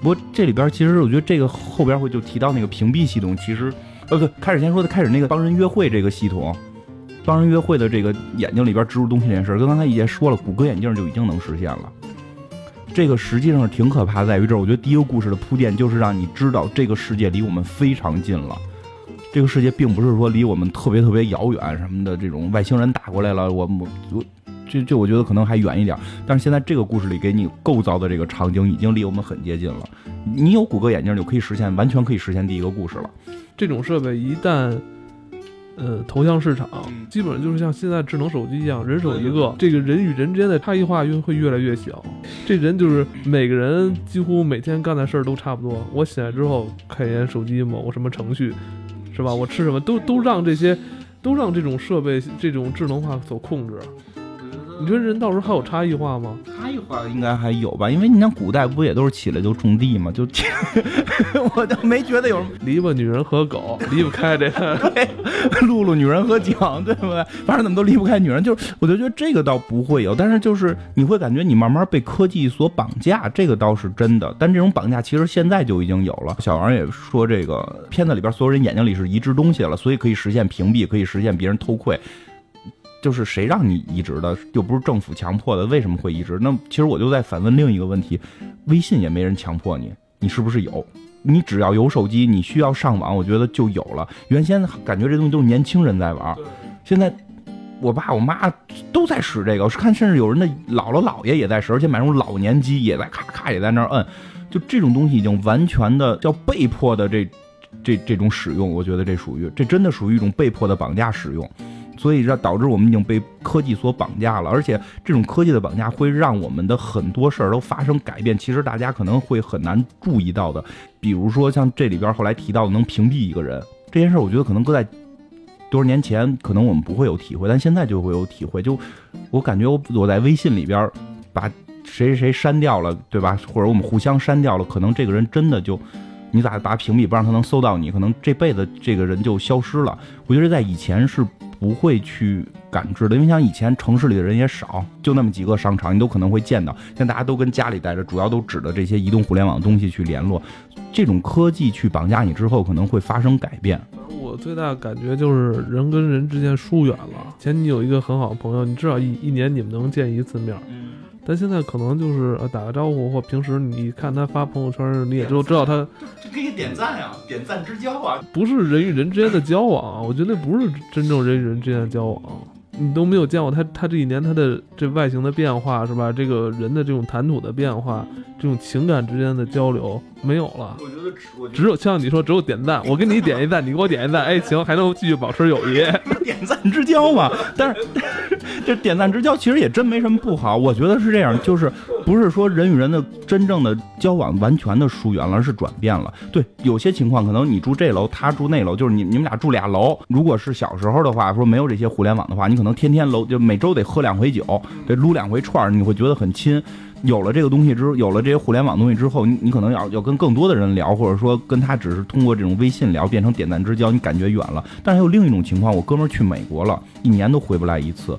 不过这里边其实我觉得这个后边会就提到那个屏蔽系统，其实呃不对，开始先说的开始那个帮人约会这个系统，帮人约会的这个眼睛里边植入东西这件事，跟刚才也说了，谷歌眼镜就已经能实现了。这个实际上挺可怕，在于这儿，我觉得第一个故事的铺垫就是让你知道这个世界离我们非常近了。这个世界并不是说离我们特别特别遥远什么的，这种外星人打过来了，我我我，这这我觉得可能还远一点。但是现在这个故事里给你构造的这个场景已经离我们很接近了。你有谷歌眼镜就可以实现，完全可以实现第一个故事了。这种设备一旦呃投向市场，基本上就是像现在智能手机一样，人手一个，这个人与人之间的差异化越会越来越小。这人就是每个人几乎每天干的事儿都差不多。我醒来之后看一眼手机某个什么程序。是吧？我吃什么都都让这些，都让这种设备这种智能化所控制。你觉得人到时候还有差异化吗？差异化应该还有吧，因为你像古代不也都是起来就种地吗？就 我倒没觉得有什么篱笆女人和狗离不开这个，露露女人和蒋，对不对？反正怎么都离不开女人，就是我就觉得这个倒不会有，但是就是你会感觉你慢慢被科技所绑架，这个倒是真的。但这种绑架其实现在就已经有了。小王也说，这个片子里边所有人眼睛里是移植东西了，所以可以实现屏蔽，可以实现别人偷窥。就是谁让你移植的，又不是政府强迫的，为什么会移植？那其实我就在反问另一个问题：微信也没人强迫你，你是不是有？你只要有手机，你需要上网，我觉得就有了。原先感觉这东西都是年轻人在玩，现在我爸我妈都在使这个，我看甚至有人的姥姥姥爷也在使，而且买那种老年机也在咔咔也在那摁，就这种东西已经完全的叫被迫的这这这种使用，我觉得这属于这真的属于一种被迫的绑架使用。所以让导致我们已经被科技所绑架了，而且这种科技的绑架会让我们的很多事儿都发生改变。其实大家可能会很难注意到的，比如说像这里边后来提到的能屏蔽一个人这件事儿，我觉得可能搁在多少年前可能我们不会有体会，但现在就会有体会。就我感觉我我在微信里边把谁谁谁删掉了，对吧？或者我们互相删掉了，可能这个人真的就你咋把屏蔽不让他能搜到你，可能这辈子这个人就消失了。我觉得在以前是。不会去感知的，因为像以前城市里的人也少，就那么几个商场，你都可能会见到。现在大家都跟家里待着，主要都指的这些移动互联网东西去联络。这种科技去绑架你之后，可能会发生改变。我最大的感觉就是人跟人之间疏远了。前你有一个很好的朋友，你至少一一年你们能见一次面。但现在可能就是打个招呼，或平时你看他发朋友圈，你也就知道他。这可以点赞呀，点赞之交啊。不是人与人之间的交往，我觉得不是真正人与人之间的交往。你都没有见过他，他这一年他的这外形的变化是吧？这个人的这种谈吐的变化，这种情感之间的交流没有了。我觉得只只有像你说，只有点赞。我给你点一赞，你给我点一赞，哎，行，还能继续保持友谊。点赞之交嘛。但是 这点赞之交其实也真没什么不好。我觉得是这样，就是不是说人与人的真正的交往完全的疏远了，而是转变了。对，有些情况可能你住这楼，他住那楼，就是你你们俩住俩楼。如果是小时候的话，说没有这些互联网的话，你可能天天搂就每周得喝两回酒，得撸两回串儿，你会觉得很亲。有了这个东西之，有了这些互联网东西之后，你你可能要要跟更多的人聊，或者说跟他只是通过这种微信聊，变成点赞之交，你感觉远了。但是还有另一种情况，我哥们儿去美国了，一年都回不来一次。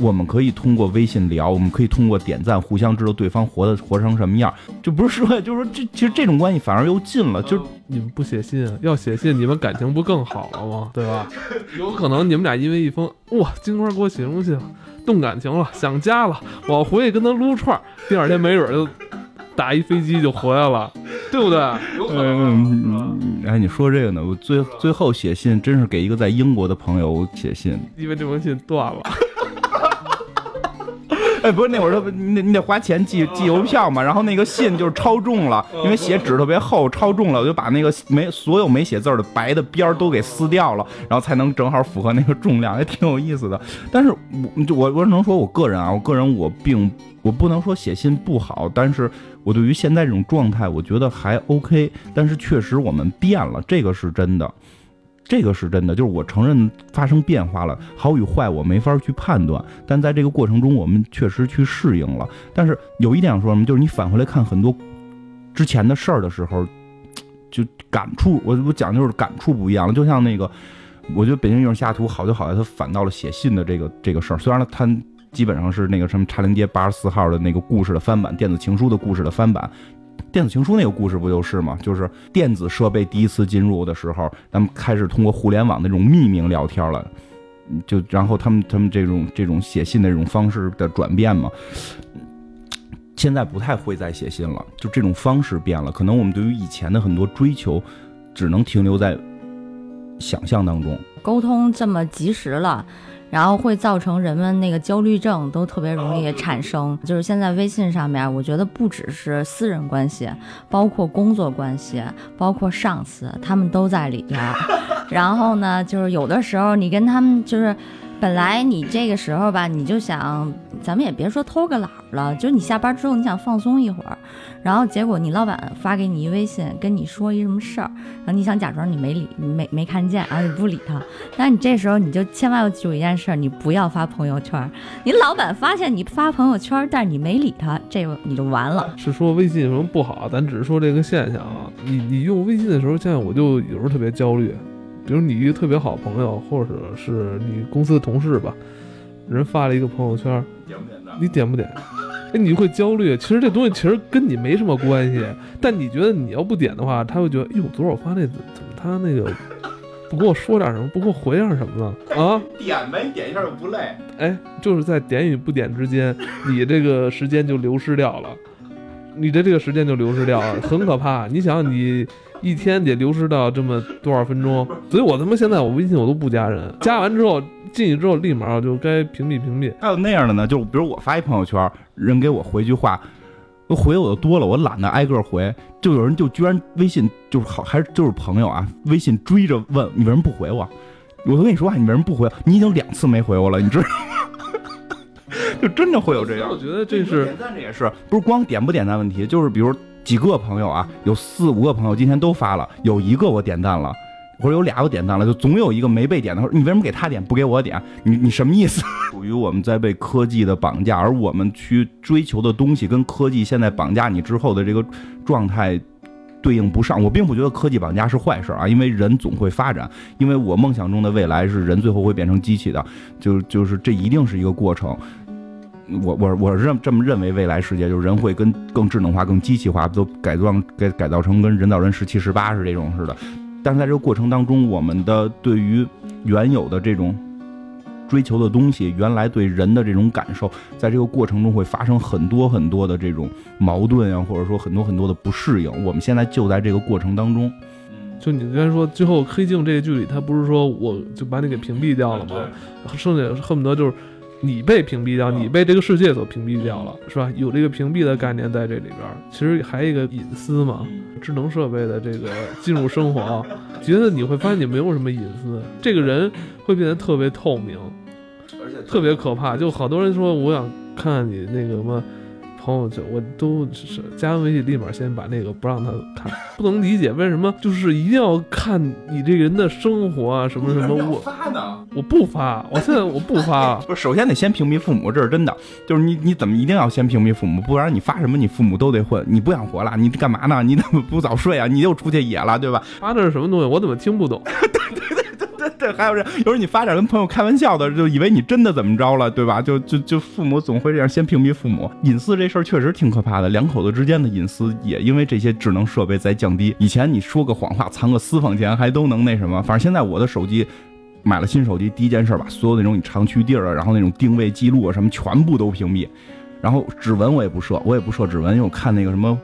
我们可以通过微信聊，我们可以通过点赞互相知道对方活的活成什么样。就不是说，就是说这其实这种关系反而又近了。就你们不写信，要写信，你们感情不更好了吗？对吧？有可能你们俩因为一封哇，金花给我写封信。动感情了，想家了，我要回去跟他撸串。第二天没准就打一飞机就回来了，对不对？嗯，哎，你说这个呢？我最最后写信真是给一个在英国的朋友写信，因为这封信断了。哎，不是那会儿他你你得花钱寄寄邮票嘛，然后那个信就是超重了，因为写纸特别厚，超重了，我就把那个没所有没写字儿的白的边儿都给撕掉了，然后才能正好符合那个重量，也挺有意思的。但是我我我只能说我个人啊，我个人我并我不能说写信不好，但是我对于现在这种状态，我觉得还 OK。但是确实我们变了，这个是真的。这个是真的，就是我承认发生变化了，好与坏我没法去判断，但在这个过程中，我们确实去适应了。但是有一点说什么，就是你返回来看很多之前的事儿的时候，就感触，我我讲就是感触不一样了。就像那个，我觉得《北京遇上西雅图》好就好在它反到了写信的这个这个事儿，虽然它基本上是那个什么茶陵街八十四号的那个故事的翻版，电子情书的故事的翻版。电子情书那个故事不就是吗？就是电子设备第一次进入的时候，咱们开始通过互联网那种匿名聊天了，就然后他们他们这种这种写信的这种方式的转变嘛，现在不太会再写信了，就这种方式变了。可能我们对于以前的很多追求，只能停留在想象当中。沟通这么及时了。然后会造成人们那个焦虑症都特别容易产生。就是现在微信上面，我觉得不只是私人关系，包括工作关系，包括上司，他们都在里边。然后呢，就是有的时候你跟他们就是。本来你这个时候吧，你就想，咱们也别说偷个懒了，就是你下班之后你想放松一会儿，然后结果你老板发给你一微信，跟你说一什么事儿，然后你想假装你没理，没没看见，然后你不理他，但你这时候你就千万要记住一件事，你不要发朋友圈，你老板发现你发朋友圈，但是你没理他，这个你就完了。是说微信有什么不好？咱只是说这个现象啊，你你用微信的时候，现在我就有时候特别焦虑。比如你一个特别好朋友，或者是你公司的同事吧，人发了一个朋友圈，你点不点？哎，你会焦虑。其实这东西其实跟你没什么关系，但你觉得你要不点的话，他会觉得，哟，昨儿我发那怎么他那个 不跟我说点什么，不给我回点什么呢？啊？点呗，点一下又不累。哎，就是在点与不点之间，你这个时间就流失掉了，你的这个时间就流失掉了，很可怕。你想你。一天得流失到这么多少分钟，所以我他妈现在我微信我都不加人，加完之后进去之后立马就该屏蔽屏蔽。还有那样的呢，就比如我发一朋友圈，人给我回句话，回我的多了，我懒得挨个回，就有人就居然微信就是好还是就是朋友啊，微信追着问你为什么不回我，我都跟你说话，你为什么不回？你已经两次没回我了，你知道？就真的会有这样。我觉得这是点赞这也是不是光点不点赞问题，就是比如。几个朋友啊，有四五个朋友今天都发了，有一个我点赞了，或者有俩我点赞了，就总有一个没被点的。你为什么给他点不给我点？你 你什么意思？属于我们在被科技的绑架，而我们去追求的东西跟科技现在绑架你之后的这个状态对应不上。我并不觉得科技绑架是坏事啊，因为人总会发展。因为我梦想中的未来是人最后会变成机器的，就就是这一定是一个过程。我我我认这么认为，未来世界就是人会跟更智能化、更机器化，都改装改改造成跟人造人十七十八是这种似的。但是在这个过程当中，我们的对于原有的这种追求的东西，原来对人的这种感受，在这个过程中会发生很多很多的这种矛盾啊，或者说很多很多的不适应。我们现在就在这个过程当中。就你刚才说，最后黑镜这个剧里，他不是说我就把你给屏蔽掉了吗？剩下恨不得就是。你被屏蔽掉，你被这个世界所屏蔽掉了，是吧？有这个屏蔽的概念在这里边，其实还有一个隐私嘛，智能设备的这个进入生活，觉得你会发现你没有什么隐私，这个人会变得特别透明，而且特别可怕。就好多人说，我想看你那个什么。朋友就我都是加完微信，立马先把那个不让他看，不能理解为什么就是一定要看你这个人的生活啊什么什么。我发呢？我不发，我现在我不发。不是，首先得先屏蔽父母，这是真的。就是你你怎么一定要先屏蔽父母？不然你发什么，你父母都得混。你不想活了？你干嘛呢？你怎么不早睡啊？你又出去野了，对吧？发的是什么东西？我怎么听不懂？对 对。对，还有人，有时候你发点跟朋友开玩笑的，就以为你真的怎么着了，对吧？就就就父母总会这样，先屏蔽父母。隐私这事儿确实挺可怕的，两口子之间的隐私也因为这些智能设备在降低。以前你说个谎话，藏个私房钱还都能那什么，反正现在我的手机买了新手机，第一件事把所有那种你常去地儿啊，然后那种定位记录啊什么全部都屏蔽，然后指纹我也不设，我也不设指纹，因为我看那个什么，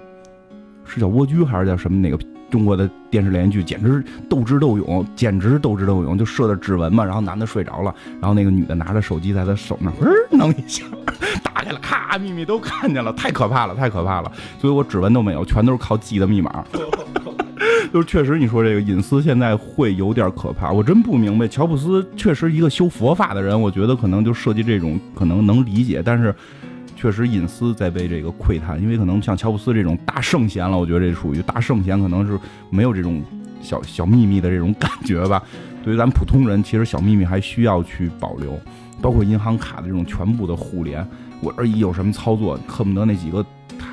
是叫蜗居还是叫什么那个。中国的电视连续剧简直斗智斗勇，简直斗智斗勇，就设的指纹嘛。然后男的睡着了，然后那个女的拿着手机在他手那儿，嘣弄一下，打开了，咔，秘密都看见了，太可怕了，太可怕了。所以我指纹都没有，全都是靠记的密码。就是确实，你说这个隐私现在会有点可怕。我真不明白，乔布斯确实一个修佛法的人，我觉得可能就设计这种可能能理解，但是确实隐私在被这个窥探。因为可能像乔布斯这种大圣贤了，我觉得这属于大圣贤，可能是没有这种小小秘密的这种感觉吧。对于咱普通人，其实小秘密还需要去保留，包括银行卡的这种全部的互联。我这一有什么操作，恨不得那几个。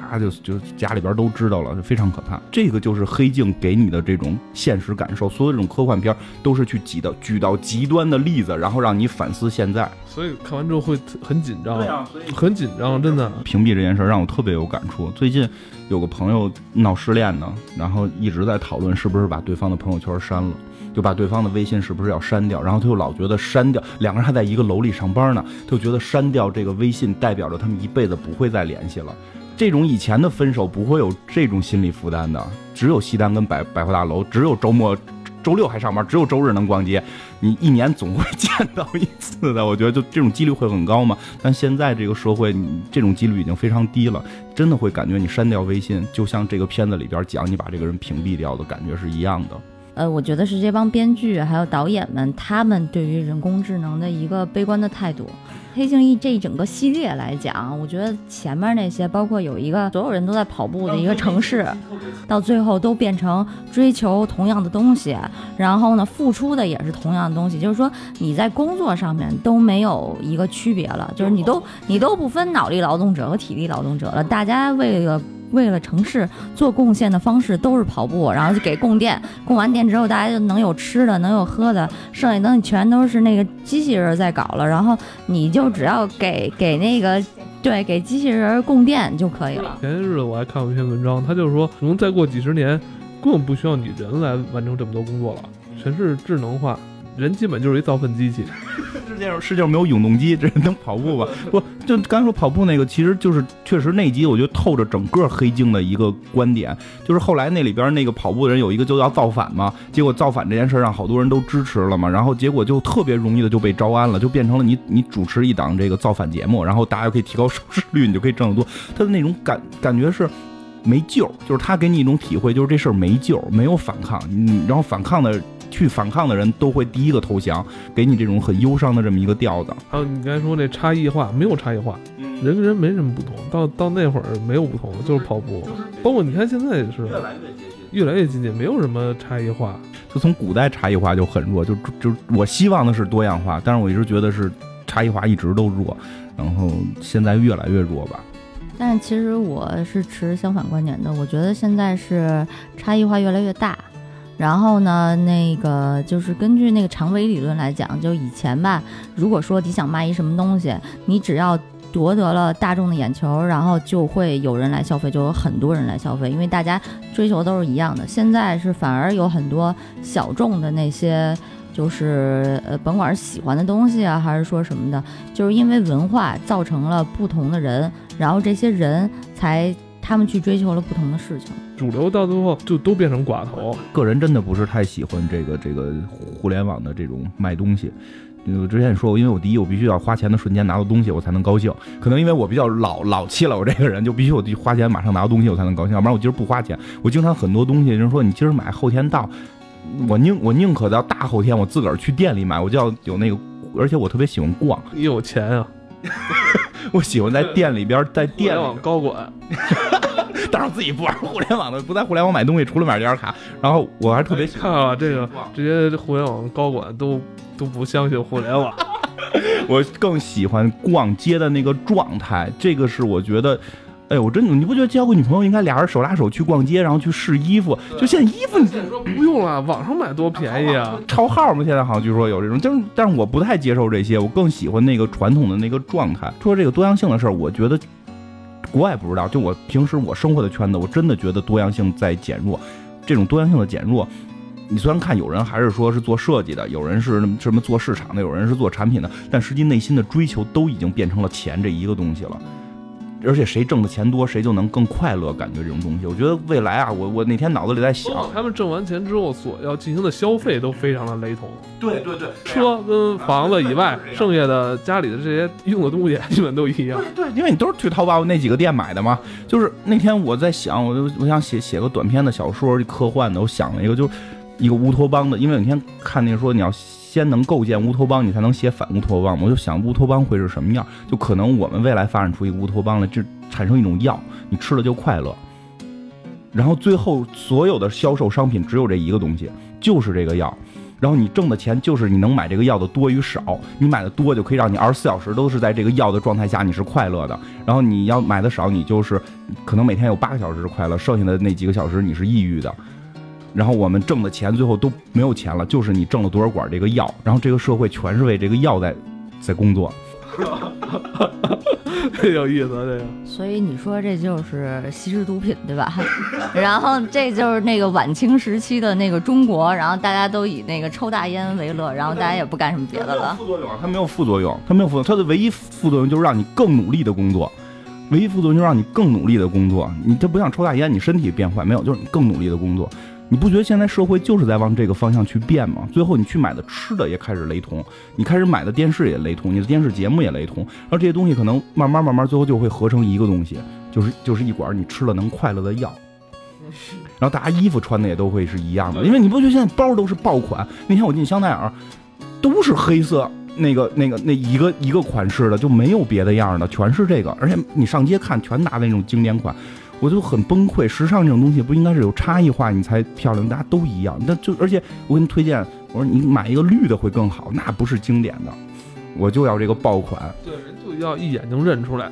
他就就家里边都知道了，就非常可怕。这个就是黑镜给你的这种现实感受。所有这种科幻片都是去挤到举到极端的例子，然后让你反思现在。所以看完之后会很紧张，对啊，很紧张，真的。屏蔽这件事让我特别有感触。最近有个朋友闹失恋呢，然后一直在讨论是不是把对方的朋友圈删了，就把对方的微信是不是要删掉。然后他又老觉得删掉，两个人还在一个楼里上班呢，他就觉得删掉这个微信代表着他们一辈子不会再联系了。这种以前的分手不会有这种心理负担的，只有西单跟百百货大楼，只有周末、周六还上班，只有周日能逛街。你一年总会见到一次的，我觉得就这种几率会很高嘛。但现在这个社会，这种几率已经非常低了，真的会感觉你删掉微信，就像这个片子里边讲你把这个人屏蔽掉的感觉是一样的。呃，我觉得是这帮编剧还有导演们，他们对于人工智能的一个悲观的态度。黑镜一这一整个系列来讲，我觉得前面那些，包括有一个所有人都在跑步的一个城市，到最后都变成追求同样的东西，然后呢，付出的也是同样的东西，就是说你在工作上面都没有一个区别了，就是你都你都不分脑力劳动者和体力劳动者了，大家为了。为了城市做贡献的方式都是跑步，然后就给供电，供完电之后大家就能有吃的，能有喝的，剩下东西全都是那个机器人在搞了。然后你就只要给给那个，对，给机器人供电就可以了。前些日子我还看过一篇文章，他就是说，可能再过几十年，根本不需要你人来完成这么多工作了，全是智能化。人基本就是一造粪机器，世界上世界上没有永动机，这能跑步吧？不，就刚说跑步那个，其实就是确实那集，我觉得透着整个黑镜的一个观点，就是后来那里边那个跑步的人有一个就要造反嘛，结果造反这件事让好多人都支持了嘛，然后结果就特别容易的就被招安了，就变成了你你主持一档这个造反节目，然后大家可以提高收视率，你就可以挣得多。他的那种感感觉是没救，就是他给你一种体会，就是这事儿没救，没有反抗，嗯，然后反抗的。去反抗的人都会第一个投降，给你这种很忧伤的这么一个调子。还有你刚才说那差异化，没有差异化，人跟人没什么不同。到到那会儿没有不同，就是跑步。包括你看现在也是越来越接近，越来越接近，没有什么差异化。就从古代差异化就很弱，就就我希望的是多样化，但是我一直觉得是差异化一直都弱，然后现在越来越弱吧。但是其实我是持相反观点的，我觉得现在是差异化越来越大。然后呢，那个就是根据那个长尾理论来讲，就以前吧，如果说你想卖一什么东西，你只要夺得了大众的眼球，然后就会有人来消费，就有很多人来消费，因为大家追求都是一样的。现在是反而有很多小众的那些，就是呃，甭管是喜欢的东西啊，还是说什么的，就是因为文化造成了不同的人，然后这些人才。他们去追求了不同的事情，主流到最后就都变成寡头。个人真的不是太喜欢这个这个互联网的这种卖东西。我之前也说过，因为我第一，我必须要花钱的瞬间拿到东西，我才能高兴。可能因为我比较老老气了，我这个人就必须我花钱马上拿到东西，我才能高兴。要不然我今儿不花钱，我经常很多东西，人说你今儿买后天到，我宁我宁可到大后天我自个儿去店里买，我就要有那个，而且我特别喜欢逛。你有钱啊？我喜欢在店里边，在店网高管。当然自己不玩互联网的，不在互联网买东西，除了买这张卡。然后我还特别看啊，这个这些互联网高管都都不相信互联网。我更喜欢逛街的那个状态，这个是我觉得，哎，我真的，你不觉得交个女朋友应该俩人手拉手去逛街，然后去试衣服？就现在衣服，你说不用了，网上买多便宜啊！超号嘛，现在好像据说有这种，就是，但是我不太接受这些，我更喜欢那个传统的那个状态。说这个多样性的事儿，我觉得。国外不知道，就我平时我生活的圈子，我真的觉得多样性在减弱。这种多样性的减弱，你虽然看有人还是说是做设计的，有人是什么做市场的，有人是做产品的，但实际内心的追求都已经变成了钱这一个东西了。而且谁挣的钱多，谁就能更快乐。感觉这种东西，我觉得未来啊，我我那天脑子里在想，他们挣完钱之后所要进行的消费都非常的雷同。对对对，车跟房子以外，剩下的家里的这些用的东西基本都一样。对，因为你都是去淘宝那几个店买的嘛。就是那天我在想，我就我想写写个短篇的小说，科幻的。我想了一个，就一个乌托邦的，因为那天看那个说你要。先能构建乌托邦，你才能写反乌托邦。我就想乌托邦会是什么样？就可能我们未来发展出一个乌托邦来，就产生一种药，你吃了就快乐。然后最后所有的销售商品只有这一个东西，就是这个药。然后你挣的钱就是你能买这个药的多与少。你买的多就可以让你二十四小时都是在这个药的状态下，你是快乐的。然后你要买的少，你就是可能每天有八个小时是快乐，剩下的那几个小时你是抑郁的。然后我们挣的钱最后都没有钱了，就是你挣了多少管这个药，然后这个社会全是为这个药在在工作，有意思啊这个。所以你说这就是吸食毒品对吧？然后这就是那个晚清时期的那个中国，然后大家都以那个抽大烟为乐，然后大家也不干什么别的了。副作用，它没有副作用，它没有副作用，它的唯一副作用就是让你更努力的工作，唯一副作用就是让你更努力的工作。你这不像抽大烟，你身体变坏没有，就是你更努力的工作。你不觉得现在社会就是在往这个方向去变吗？最后你去买的吃的也开始雷同，你开始买的电视也雷同，你的电视节目也雷同，然后这些东西可能慢慢慢慢最后就会合成一个东西，就是就是一管你吃了能快乐的药。然后大家衣服穿的也都会是一样的，因为你不觉得现在包都是爆款？那天我进香奈儿，都是黑色那个那个那一个一个款式的，就没有别的样的，全是这个，而且你上街看全拿那种经典款。我就很崩溃，时尚这种东西不应该是有差异化你才漂亮，大家都一样。那就而且我给你推荐，我说你买一个绿的会更好，那不是经典的，我就要这个爆款。对，人就要一眼能认出来，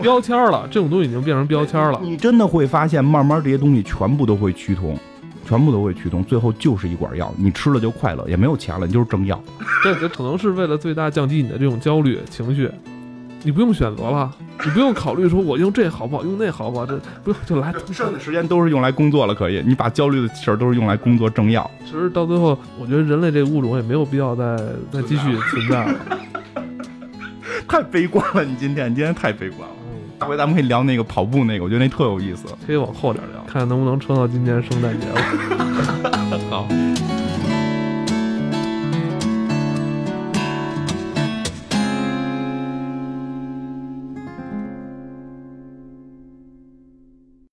标签了，这种东西已经变成标签了。你真的会发现，慢慢这些东西全部都会趋同，全部都会趋同，最后就是一管药，你吃了就快乐，也没有钱了，你就是挣药。对，这可能是为了最大降低你的这种焦虑情绪。你不用选择了，你不用考虑说我用这好不好，用那好不好，这不用就来。剩下的时间都是用来工作了，可以。你把焦虑的事儿都是用来工作挣药。其实到最后，我觉得人类这个物种也没有必要再再继续存在了。太悲观了，你今天你今天太悲观了。下回咱们可以聊那个跑步那个，我觉得那特有意思。可以往后点聊，看看能不能撑到今年圣诞节了。好。